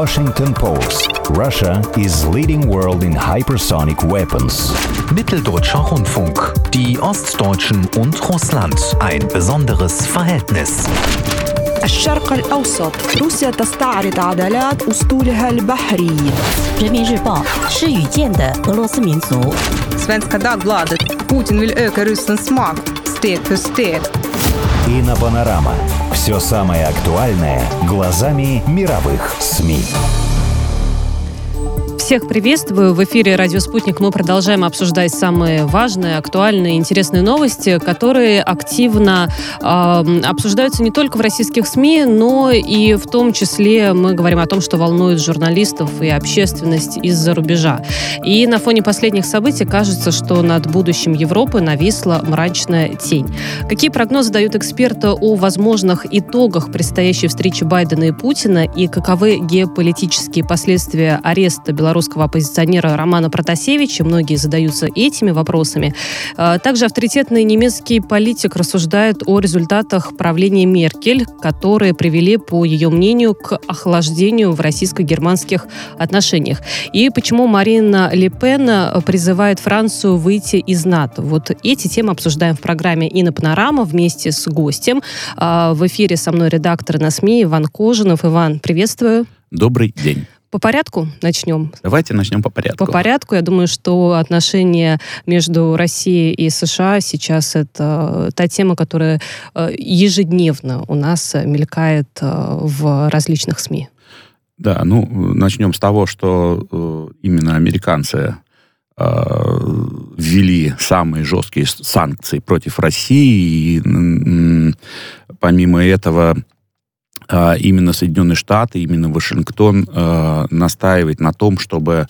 Washington Post. Russia is leading world in hypersonic weapons. Mitteldeutscher Rundfunk. Die Ostdeutschen und Russland. Ein besonderes Verhältnis. الشرق الأوسط روسيا تستعرض عضلات أسطولها البحري 人民日报是与见的俄罗斯民族 Svenska Dagbladet Putin vill öka Rysslands makt steg för steg Ina Panorama Все самое актуальное глазами мировых СМИ. Всех приветствую. В эфире «Радио Спутник» мы продолжаем обсуждать самые важные, актуальные, интересные новости, которые активно э, обсуждаются не только в российских СМИ, но и в том числе мы говорим о том, что волнует журналистов и общественность из-за рубежа. И на фоне последних событий кажется, что над будущим Европы нависла мрачная тень. Какие прогнозы дают эксперты о возможных итогах предстоящей встречи Байдена и Путина и каковы геополитические последствия ареста белорусского оппозиционера Романа Протасевича. Многие задаются этими вопросами. Также авторитетный немецкий политик рассуждает о результатах правления Меркель, которые привели, по ее мнению, к охлаждению в российско-германских отношениях. И почему Марина Ле Пен призывает Францию выйти из НАТО. Вот эти темы обсуждаем в программе «Инна Панорама» вместе с гостем. В эфире со мной редактор на СМИ Иван Кожинов. Иван, приветствую. Добрый день. По порядку начнем? Давайте начнем по порядку. По порядку. Я думаю, что отношения между Россией и США сейчас это та тема, которая ежедневно у нас мелькает в различных СМИ. Да, ну, начнем с того, что именно американцы ввели самые жесткие санкции против России. И помимо этого именно Соединенные Штаты, именно Вашингтон э, настаивает на том, чтобы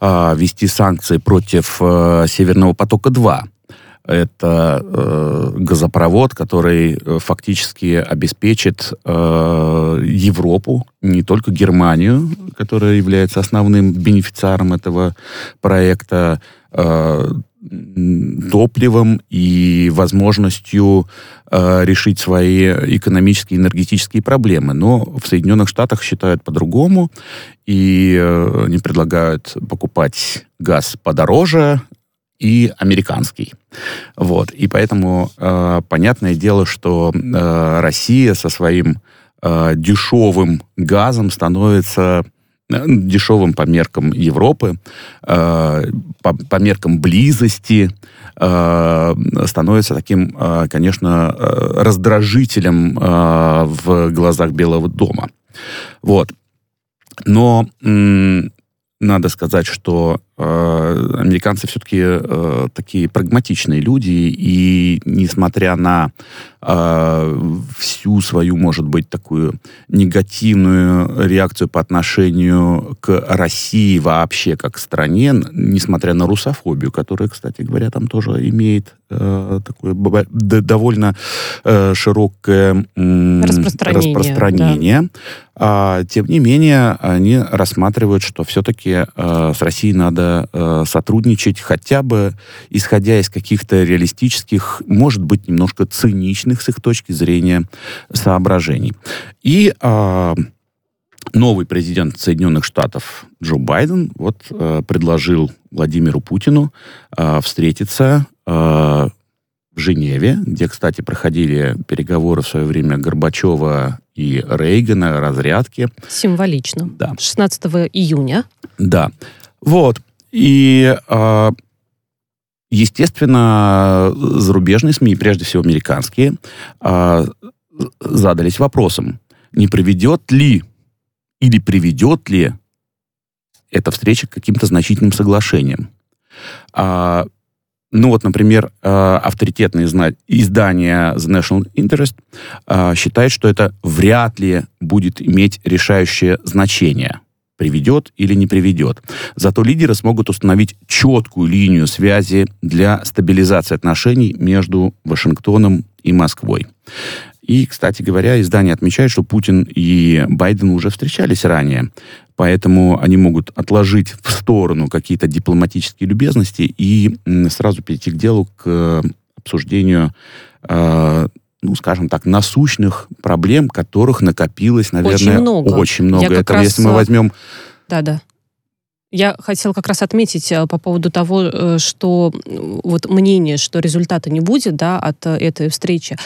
э, ввести санкции против Северного потока-2. Это э, газопровод, который фактически обеспечит э, Европу, не только Германию, которая является основным бенефициаром этого проекта, топливом и возможностью э, решить свои экономические и энергетические проблемы. Но в Соединенных Штатах считают по-другому и э, не предлагают покупать газ подороже и американский. Вот. И поэтому э, понятное дело, что э, Россия со своим э, дешевым газом становится дешевым по меркам Европы, э, по, по меркам близости, э, становится таким, э, конечно, раздражителем в глазах Белого дома. Вот. Но надо сказать, что э, американцы все-таки э, такие прагматичные люди, и несмотря на э, всю свою, может быть, такую негативную реакцию по отношению к России вообще как стране, несмотря на русофобию, которая, кстати говоря, там тоже имеет э, такое довольно э, широкое э, распространение, распространение да. а, тем не менее, они рассматривают, что все-таки э, с Россией надо э, сотрудничать, хотя бы исходя из каких-то реалистических, может быть, немножко циничных с их точки зрения соображений. И э, новый президент Соединенных Штатов Джо Байден вот э, предложил Владимиру Путину э, встретиться э, в Женеве, где, кстати, проходили переговоры в свое время Горбачева и Рейгана, разрядки. Символично. Да. 16 июня. Да. Вот. И, э, естественно, зарубежные СМИ, прежде всего американские, э, задались вопросом, не приведет ли или приведет ли эта встреча к каким-то значительным соглашениям. А, ну вот, например, авторитетное издание The National Interest считает, что это вряд ли будет иметь решающее значение приведет или не приведет. Зато лидеры смогут установить четкую линию связи для стабилизации отношений между Вашингтоном и Москвой. И, кстати говоря, издание отмечает, что Путин и Байден уже встречались ранее, поэтому они могут отложить в сторону какие-то дипломатические любезности и сразу перейти к делу, к обсуждению э, ну, скажем так, насущных проблем, которых накопилось, наверное, Очень много. Очень много. Я как Это, раз, если мы а, возьмем Да-да. Я хотела как раз отметить э, по поводу того, э, что вот мнение, что результата не будет, да, от э, этой встречи.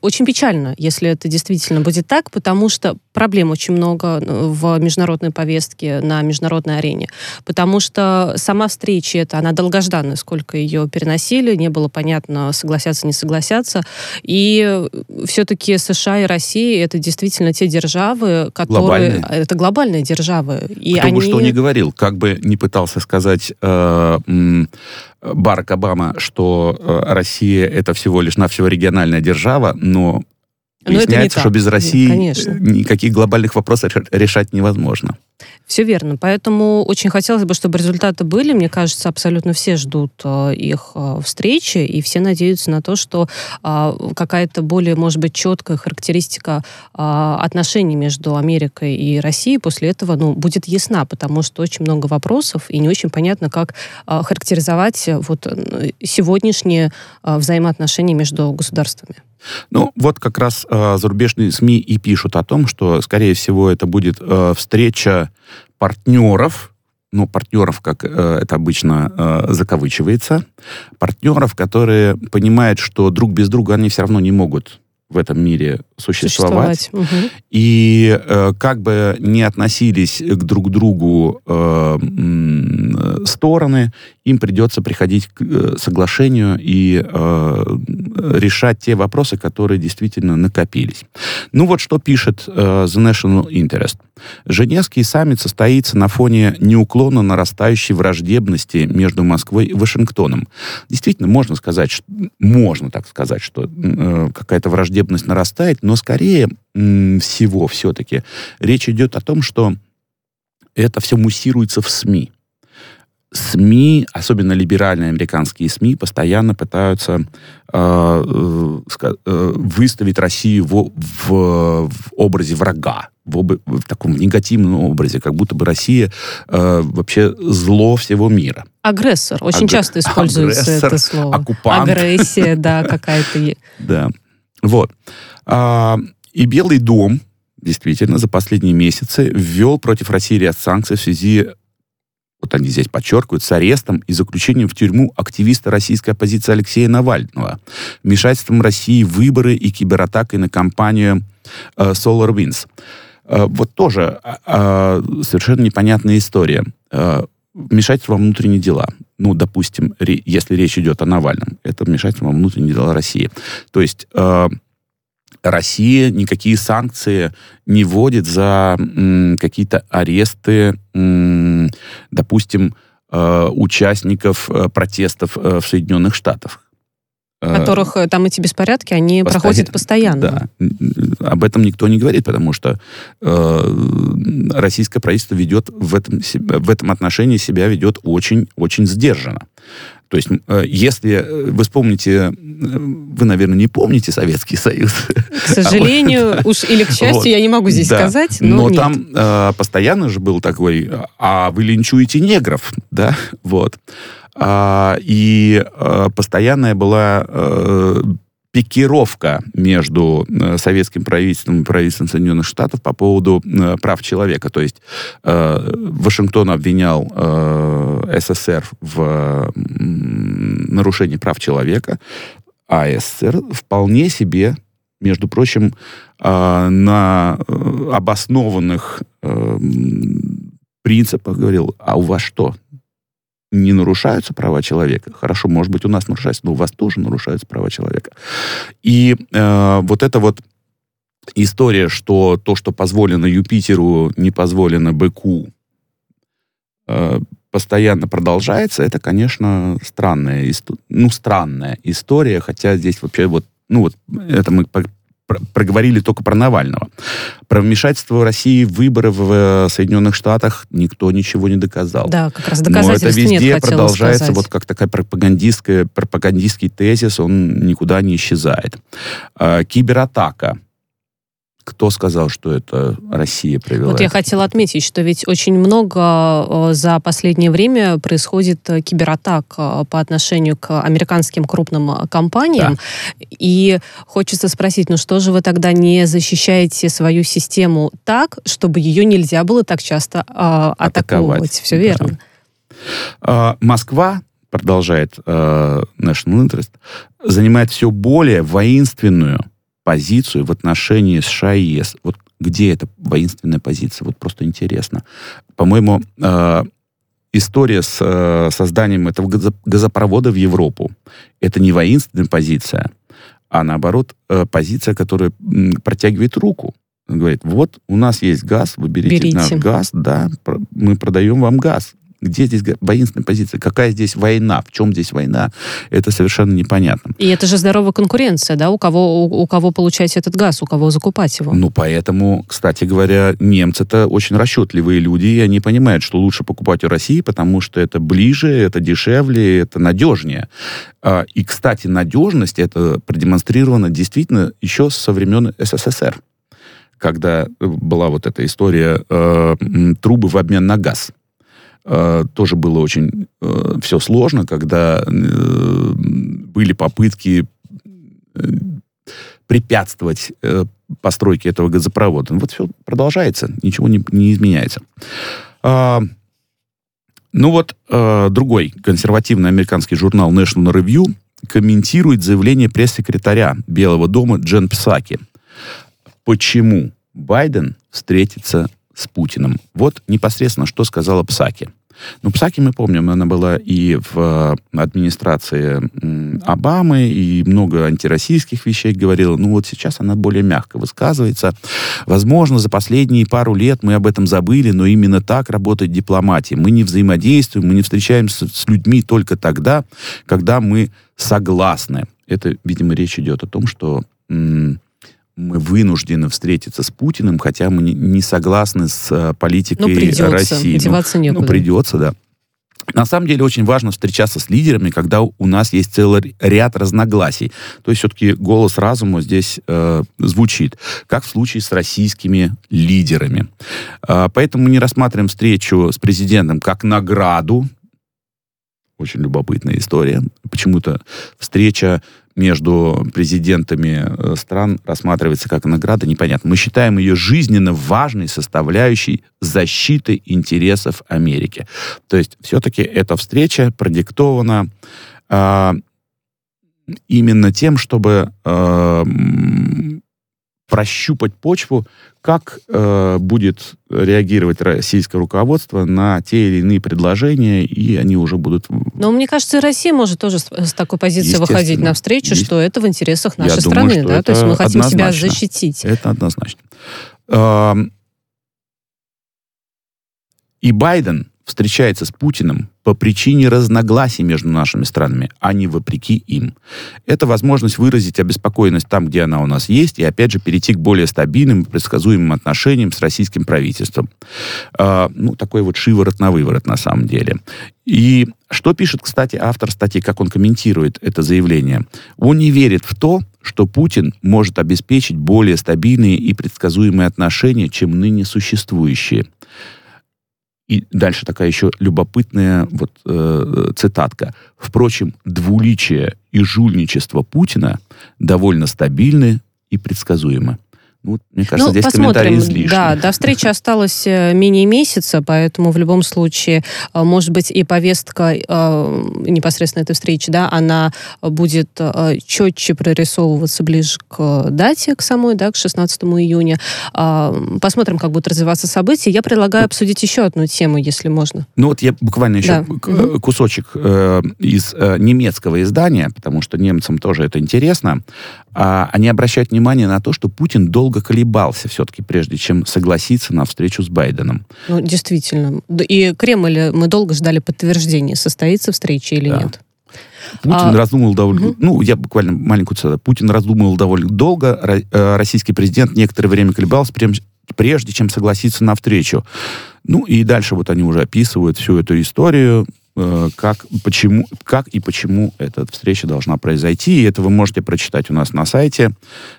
Очень печально, если это действительно будет так, потому что проблем очень много э, в международной повестке на международной арене. Потому что сама встреча, это она долгожданная, сколько ее переносили, не было понятно, согласятся, не согласятся. И все-таки США и Россия это действительно те державы, которые... Глобальные. Это глобальные державы. И Кто они... бы что ни говорил, как бы не пытался сказать э, Барак Обама, что э, Россия это всего лишь навсего региональная держава, но Выясняется, так. что без России конечно. э, никаких глобальных вопросов ре- решать невозможно. Все верно. Поэтому очень хотелось бы, чтобы результаты были. Мне кажется, абсолютно все ждут э, их э, встречи, и все надеются на то, что какая-то более, может быть, четкая характеристика отношений между Америкой и Россией после этого ну, будет ясна, потому что очень много вопросов, и не очень понятно, как характеризовать вот, сегодняшние взаимоотношения между государствами. Ну, вот как раз э, зарубежные СМИ и пишут о том, что, скорее всего, это будет э, встреча партнеров, ну, партнеров, как э, это обычно э, закавычивается, партнеров, которые понимают, что друг без друга они все равно не могут в этом мире существовать. Мгм. И э, как бы не относились к друг другу э, э, стороны, им придется приходить к э, соглашению и э, решать те вопросы, которые действительно накопились. Ну вот что пишет э, The National Interest. Женевский саммит состоится на фоне неуклонно нарастающей враждебности между Москвой и Вашингтоном. Действительно, можно сказать, что, можно так сказать, что э, какая-то враждебность нарастает, но скорее м, всего все-таки речь идет о том, что это все муссируется в СМИ. СМИ, особенно либеральные американские СМИ, постоянно пытаются э, э, э, выставить Россию в, в- в образе врага, в, об- в таком негативном образе, как будто бы Россия э, вообще зло всего мира. Агрессор. Очень Агр- часто используется агрессор, это слово. оккупант. Агрессия, да, какая-то. Да. Вот. А, и Белый дом действительно за последние месяцы ввел против России ряд санкций в связи, вот они здесь подчеркивают, с арестом и заключением в тюрьму активиста российской оппозиции Алексея Навального, вмешательством России в выборы и кибератакой на компанию э, SolarWinds. Э, вот тоже а, совершенно непонятная история. Э, вмешательство во внутренние дела. Ну, допустим, ре- если речь идет о Навальном, это вмешательство во внутренние дела России. То есть э, Россия никакие санкции не вводит за м, какие-то аресты, м, допустим, э, участников э, протестов э, в Соединенных Штатах. Э, которых э, там эти беспорядки, они Постоя- проходят постоянно. Да. Об этом никто не говорит, потому что э, российское правительство ведет в этом, в этом отношении себя ведет очень-очень сдержанно. То есть, э, если вы вспомните, вы, наверное, не помните Советский Союз. К сожалению, уж или к счастью, Вот. я не могу здесь Да. сказать, но, нет. там э, постоянно же был такой, а вы линчуете негров, да, вот. А, и э, постоянная была э, пикировка между э, советским правительством и правительством Соединенных Штатов по поводу прав человека. То есть Вашингтон обвинял СССР в нарушении прав человека, а СССР вполне себе, между прочим, на обоснованных принципах говорил, а у вас что, не нарушаются права человека? Хорошо, может быть, у нас нарушаются, но у вас тоже нарушаются права человека. И э, вот эта вот история, что то, что позволено Юпитеру, не позволено быку, э, постоянно продолжается, это, конечно, странная, ну, странная история, хотя здесь вообще вот, ну вот, это мы проговорили только про Навального. Про вмешательство России в выборы в э, Соединенных Штатах никто ничего не доказал. Да, как раз Но это доказательств везде нет, продолжается сказать. вот как такая пропагандистская, пропагандистский тезис, он никуда не исчезает. А, кибератака. Кто сказал, что это Россия привела? Вот я хотела отметить, что ведь очень много за последнее время происходит кибератак по отношению к американским крупным компаниям. Да. И хочется спросить, ну что же вы тогда не защищаете свою систему так, чтобы ее нельзя было так часто э, атаковать? Все верно. Да. Москва продолжает э, National Interest, занимает все более воинственную позицию в отношении США и ЕС. Вот где эта воинственная позиция? Вот просто интересно. По-моему, э, история с э, созданием этого газопровода в Европу это не воинственная позиция, а наоборот э, позиция, которая протягивает руку. Он говорит, вот у нас есть газ, вы берите, берите. наш газ, да, мы продаем вам газ. Где здесь воинственная позиция? Какая здесь война? В чем здесь война? Это совершенно непонятно. И это же здоровая конкуренция, да? У кого, у, у кого получать этот газ, у кого закупать его? Ну, поэтому, кстати говоря, немцы-то очень расчетливые люди, и они понимают, что лучше покупать у России, потому что это ближе, это дешевле, это надежнее. А, и, кстати, надежность это продемонстрировано действительно еще со времен СССР когда была вот эта история э, трубы в обмен на газ. Э, тоже было очень э, все сложно, когда э, были попытки препятствовать постройке этого газопровода. Вот все продолжается, ничего не, не изменяется. А, ну вот другой консервативный американский журнал National Review комментирует заявление пресс-секретаря Белого дома Джен Псаки. Почему Байден встретится с Путиным. Вот непосредственно, что сказала Псаки. Ну, Псаки мы помним, она была и в администрации Обамы, и много антироссийских вещей говорила. Ну, вот сейчас она более мягко высказывается. Возможно, за последние пару лет мы об этом забыли, но именно так работает дипломатия. Мы не взаимодействуем, мы не встречаемся с людьми только тогда, когда мы согласны. Это, видимо, речь идет о том, что мы вынуждены встретиться с Путиным, хотя мы не, согласны с э, политикой ну, придется, России. Деваться ну, некуда. Ну, придется, да. На самом деле очень важно встречаться с лидерами, когда у нас есть целый ряд разногласий. То есть все-таки голос разума здесь э, звучит, как в случае с российскими лидерами. Э, поэтому мы не рассматриваем встречу с президентом как награду. Очень любопытная история. Почему-то встреча между президентами э, стран рассматривается как награда, непонятно. Мы считаем ее жизненно важной составляющей защиты интересов Америки. То есть все-таки эта встреча продиктована э, именно тем, чтобы э, прощупать почву, как э, будет реагировать российское руководство на те или иные предложения, и они уже будут... Но мне кажется, и Россия может тоже с, с такой позиции выходить навстречу, есть... что это в интересах нашей Я страны, думаю, да? То есть мы хотим себя защитить. Это однозначно. И Байден встречается с Путиным по причине разногласий между нашими странами, а не вопреки им. Это возможность выразить обеспокоенность там, где она у нас есть, и опять же перейти к более стабильным и предсказуемым отношениям с российским правительством. Э, ну, такой вот шиворот на выворот на самом деле. И что пишет, кстати, автор статьи, как он комментирует это заявление? Он не верит в то, что Путин может обеспечить более стабильные и предсказуемые отношения, чем ныне существующие. И дальше такая еще любопытная вот э, цитатка. Впрочем, двуличие и жульничество Путина довольно стабильны и предсказуемы. Ну, мне кажется, ну, здесь посмотрим. комментарий излишний. Да, до встречи осталось э, менее месяца, поэтому в любом случае, э, может быть, и повестка э, непосредственно этой встречи, да, она будет четче прорисовываться ближе к дате, к самой, да, к 16 июня. А, посмотрим, как будут развиваться события. Я предлагаю обсудить еще одну тему, если можно. Ну вот я буквально еще да. кусочек из немецкого издания, потому что немцам тоже это интересно. А, они обращают внимание на то, что Путин долго долго колебался все-таки, прежде чем согласиться на встречу с Байденом. Ну, действительно. И Кремль, мы долго ждали подтверждения, состоится встреча или да. нет. Путин а, раздумывал довольно... Угу. Ну, я буквально маленькую цитату. Путин раздумывал довольно долго. Э, российский президент некоторое время колебался, прежде чем согласиться на встречу. Ну, и дальше вот они уже описывают всю эту историю. Э, как, почему, как и почему эта встреча должна произойти. И это вы можете прочитать у нас на сайте.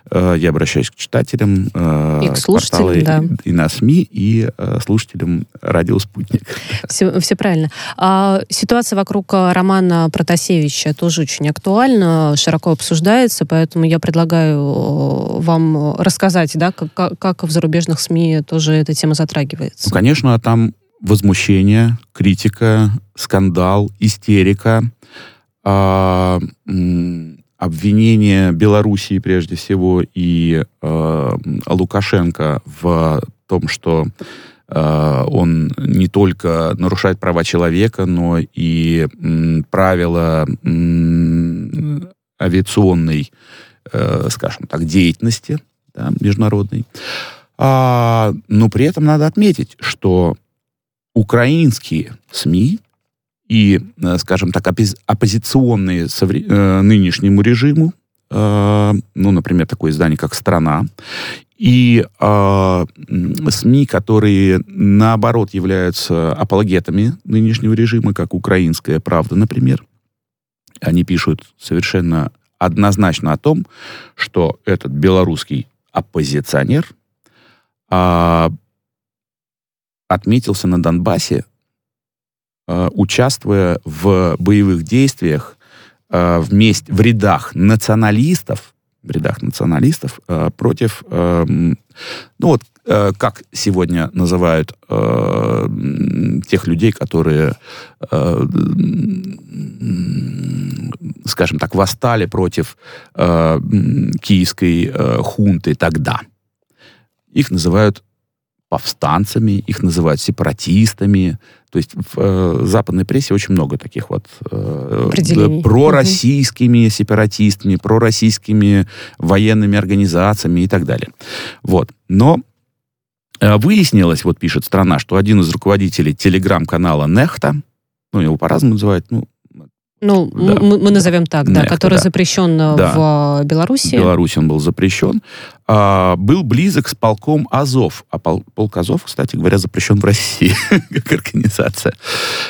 Э, я обращаюсь к читателям. И к слушателям, да. И, и на СМИ, и слушателям радио «Спутник». Все, все правильно. А, ситуация вокруг Романа Протасевича тоже очень актуальна, широко обсуждается, поэтому я предлагаю вам рассказать, да, как, как в зарубежных СМИ тоже эта тема затрагивается. Ну, конечно, там возмущение, критика, скандал, истерика, э, обвинение Белоруссии прежде всего и э, Лукашенко в том, что э, он не только нарушает права человека, но и э, правила э, авиационной, э, скажем так, деятельности да, международной. А, но при этом надо отметить, что украинские СМИ и, э, скажем так, оппозиционные э, нынешнему режиму, э, ну, например, такое издание, как «Страна», и СМИ, которые, наоборот, являются апологетами нынешнего режима, как «Украинская правда», например, они пишут совершенно однозначно о том, что этот белорусский оппозиционер а, отметился на Донбассе, э, участвуя в боевых действиях э, вместе, в рядах националистов, в рядах националистов э, против, ну вот, как сегодня называют тех людей, которые, скажем так, восстали против киевской хунты тогда. Их называют повстанцами, их называют сепаратистами. То есть в э, западной прессе очень много таких вот э, пророссийскими сепаратистами, пророссийскими военными организациями и так далее. Вот. Но э, выяснилось, вот пишет страна, что один из руководителей телеграм-канала Нехта, ну, его по-разному называют, ну, ну, да. мы, назовем так, да, Нехта, который да. запрещен э, да. в Беларуси. В Беларуси он был запрещен. А, был близок с полком Азов. А пол, полк Азов, кстати говоря, запрещен в России как организация.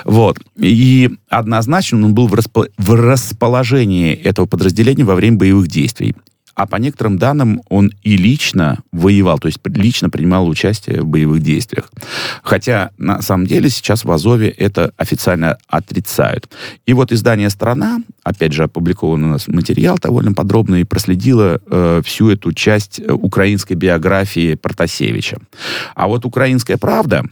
Вот. И однозначно он был в, распо, в расположении этого подразделения во время боевых действий а по некоторым данным он и лично воевал, то есть лично принимал участие в боевых действиях. Хотя на самом деле сейчас в Азове это официально отрицают. И вот издание «Страна», опять же, опубликован у нас материал довольно подробный, проследило э, всю эту часть э, украинской биографии Протасевича. А вот «Украинская правда»,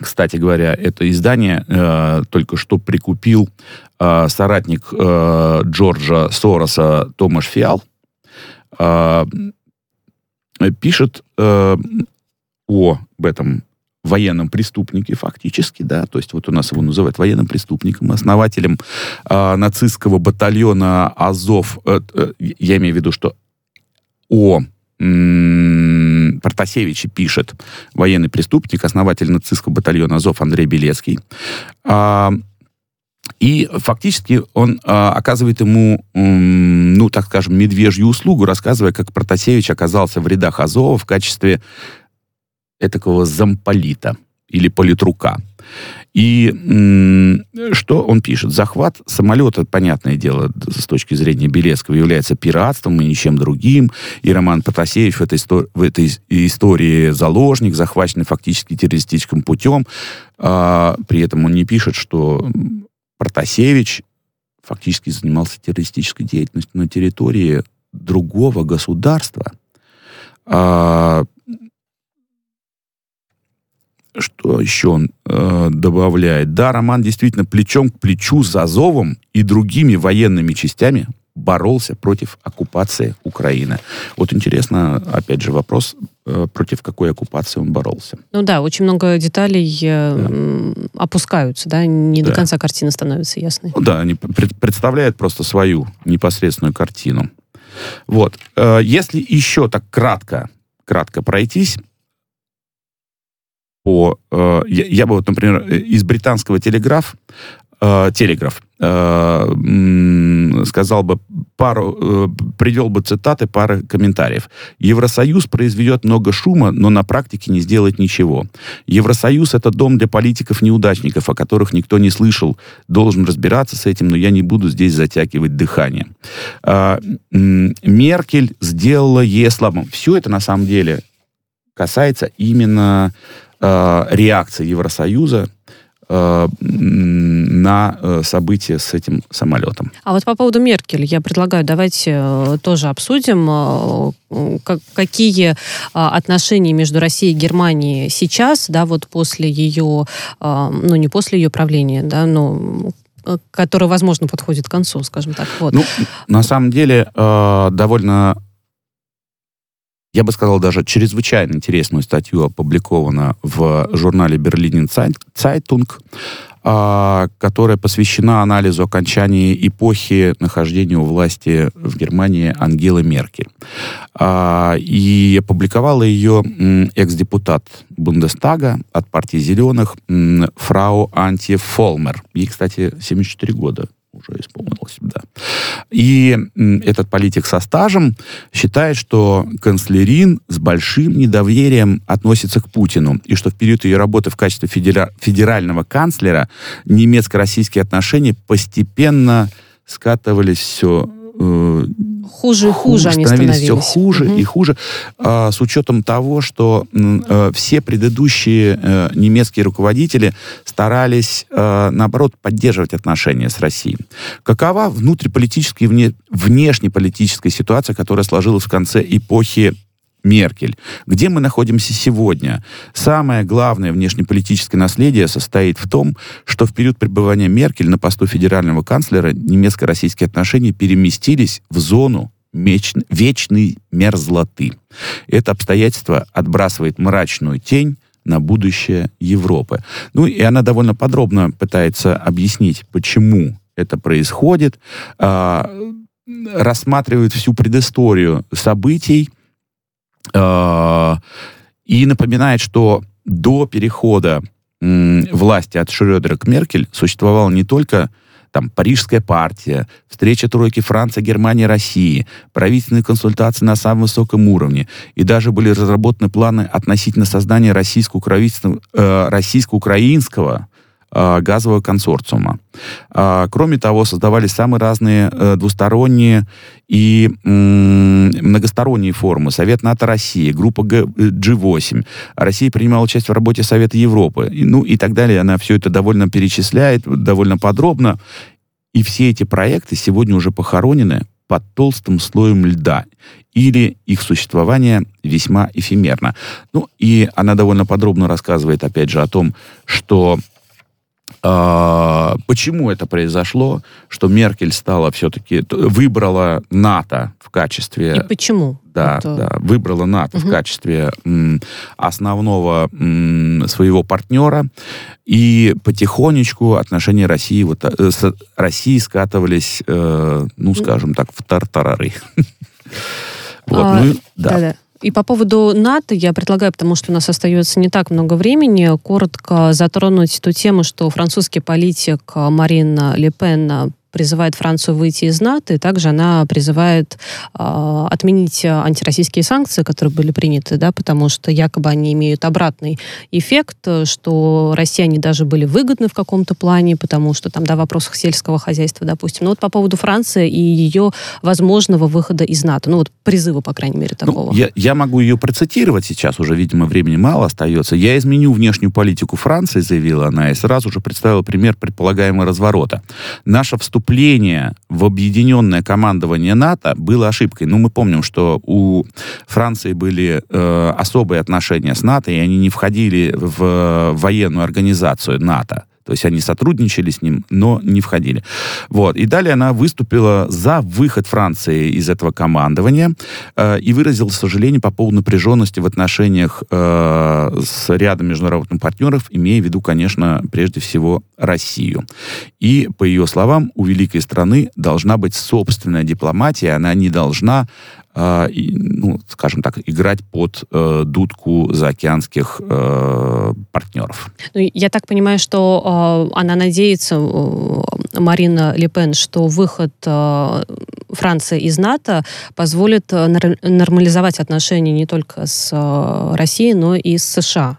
кстати говоря, это издание э, только что прикупил э, соратник э, Джорджа Сороса Томаш Фиал, пишет э, о об этом военном преступнике фактически, да, то есть вот у нас его называют военным преступником, основателем э, нацистского батальона Азов, э, э, я имею в виду, что о м- Протасевиче пишет военный преступник, основатель нацистского батальона Азов Андрей Белецкий. Э, и фактически он э, оказывает ему, э, ну, так скажем, медвежью услугу, рассказывая, как Протасевич оказался в рядах Азова в качестве этакого замполита или политрука. И что он пишет? Захват самолета, понятное дело, с точки зрения Белецкого, является пиратством и ничем другим. И Роман Протасевич в этой, в этой истории заложник, захваченный фактически террористическим путем. А, при этом он не пишет, что Протасевич фактически занимался террористической деятельностью на территории другого государства. А, что еще он э, добавляет? Да, Роман действительно плечом к плечу с Азовом и другими военными частями боролся против оккупации Украины. Вот интересно, опять же, вопрос, э, против какой оккупации он боролся. Ну да, очень много деталей э, да. опускаются, да, не да. до конца картина становится ясной. Ну, да, они пред, представляют просто свою непосредственную картину. Вот. Э, если еще так кратко, кратко пройтись, по... Я, я бы вот, например, из британского телеграф, телеграф сказал бы пару, э, привел бы цитаты, пары комментариев. Евросоюз произведет много шума, но на практике не сделает ничего. Евросоюз это дом для политиков-неудачников, о которых никто не слышал. Должен разбираться с этим, но я не буду здесь затягивать дыхание. Э, Меркель сделала ЕС слабым. Все это на самом деле касается именно э, реакции Евросоюза э, на э, события с этим самолетом. А вот по поводу Меркель, я предлагаю, давайте э, тоже обсудим, э, как, какие отношения между Россией и Германией сейчас, да, вот после ее, ну, не после ее правления, да, но которое, возможно, подходит к концу, скажем так. Вот. Ну, на самом деле, довольно я бы сказал, даже чрезвычайно интересную статью опубликована в журнале «Berliner Zeitung», а, которая посвящена анализу окончания эпохи нахождения у власти в Германии Ангелы Меркель. А, и опубликовала ее экс-депутат Бундестага от партии «Зеленых» фрау Анти Фолмер. Ей, кстати, 74 года уже исполнилось, да. И этот политик со стажем считает, что канцлерин с большим недоверием относится к Путину, и что в период ее работы в качестве федера- федерального канцлера немецко-российские отношения постепенно скатывались все э, хуже и хуже, они становились. все хуже угу. и хуже, а, с учетом того, что а, все предыдущие а, немецкие руководители старались, наоборот, поддерживать отношения с Россией. Какова внутриполитическая и вне, внешнеполитическая ситуация, которая сложилась в конце эпохи Меркель. Где мы находимся сегодня? Самое главное внешнеполитическое наследие состоит в том, что в период пребывания Меркель на посту федерального канцлера немецко-российские отношения переместились в зону вечной мерзлоты. Это обстоятельство отбрасывает мрачную тень на будущее Европы. Ну и она довольно подробно пытается объяснить, почему это происходит, э, рассматривает всю предысторию событий, и напоминает, что до перехода власти от Шрёдера к Меркель существовала не только там Парижская партия, встреча тройки Франции, Германии, России, правительственные консультации на самом высоком уровне. И даже были разработаны планы относительно создания российско-украинского, э, российско-украинского Э, газового консорциума. А, кроме того, создавались самые разные э, двусторонние и многосторонние форумы. Совет НАТО России, группа G8. Россия принимала участие в работе Совета Европы. Ну и так далее. Она все это довольно перечисляет, довольно подробно. И все эти проекты сегодня уже похоронены под толстым слоем льда или их существование весьма эфемерно. Ну, и она довольно подробно рассказывает, опять же, о том, что почему это произошло, что Меркель стала все-таки, выбрала НАТО в качестве... И почему? Да, это... да, выбрала НАТО угу. в качестве м, основного м, своего партнера, и потихонечку отношения России, вот, э, с, России скатывались, э, ну, скажем так, в тартарары. Вот, а, ну, да. да, да. И по поводу НАТО я предлагаю, потому что у нас остается не так много времени, коротко затронуть ту тему, что французский политик Марин Ле Пен призывает Францию выйти из НАТО, и также она призывает э, отменить антироссийские санкции, которые были приняты, да, потому что якобы они имеют обратный эффект, что россияне даже были выгодны в каком-то плане, потому что там, да, в вопросах сельского хозяйства, допустим. Но вот по поводу Франции и ее возможного выхода из НАТО, ну вот призыва, по крайней мере, ну, такого. Ну, я, я могу ее процитировать сейчас, уже, видимо, времени мало остается. «Я изменю внешнюю политику Франции», заявила она, и сразу же представила пример предполагаемого разворота. Наше вступление вступление в объединенное командование НАТО было ошибкой. Ну, мы помним, что у Франции были э, особые отношения с НАТО, и они не входили в военную организацию НАТО. То есть они сотрудничали с ним, но не входили. Вот. И далее она выступила за выход Франции из этого командования э, и выразила сожаление по поводу напряженности в отношениях э, с рядом международных партнеров, имея в виду, конечно, прежде всего Россию. И, по ее словам, у великой страны должна быть собственная дипломатия, она не должна э, и, ну, скажем так, играть под э, дудку заокеанских э, партнеров. Ну, я так понимаю, что э, она надеется, э, Марина Лепен, что выход э, Франции из НАТО позволит э, нормализовать отношения не только с э, Россией, но и с США.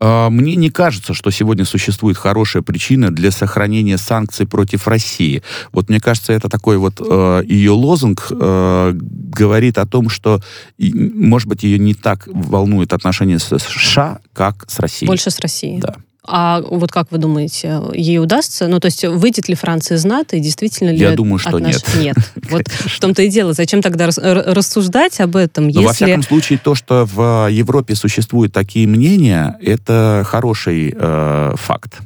А, мне не кажется, что сегодня существует хорошая причина для сохранения санкций против России. Вот мне кажется, это такой вот э, ее лозунг э, говорит о том, что, может быть, ее не так волнует отношения с США, как с Россией. Больше с Россией. Да. А вот как вы думаете, ей удастся? Ну, то есть выйдет ли Франция из НАТО и действительно ли... Я думаю, что нет. Нет. Вот в том-то и дело. Зачем тогда рассуждать об этом, если... во всяком случае, то, что в Европе существуют такие мнения, это хороший э, факт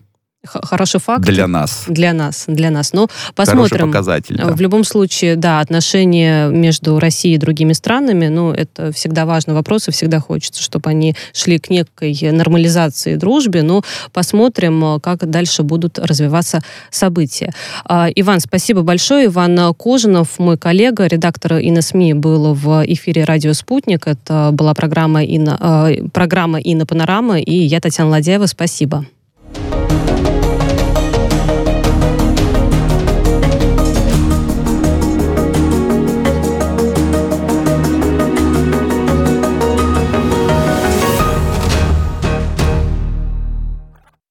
хороший факт. Для нас. Для нас, для нас. Ну, посмотрим. Хороший показатель, да. В любом случае, да, отношения между Россией и другими странами, ну, это всегда важный вопрос, и всегда хочется, чтобы они шли к некой нормализации дружбе. Ну, посмотрим, как дальше будут развиваться события. А, Иван, спасибо большое. Иван Кожинов, мой коллега, редактор ИНСМИ, был в эфире «Радио Спутник». Это была программа «Инна», программа «Инна Панорама», и я, Татьяна Ладяева. Спасибо.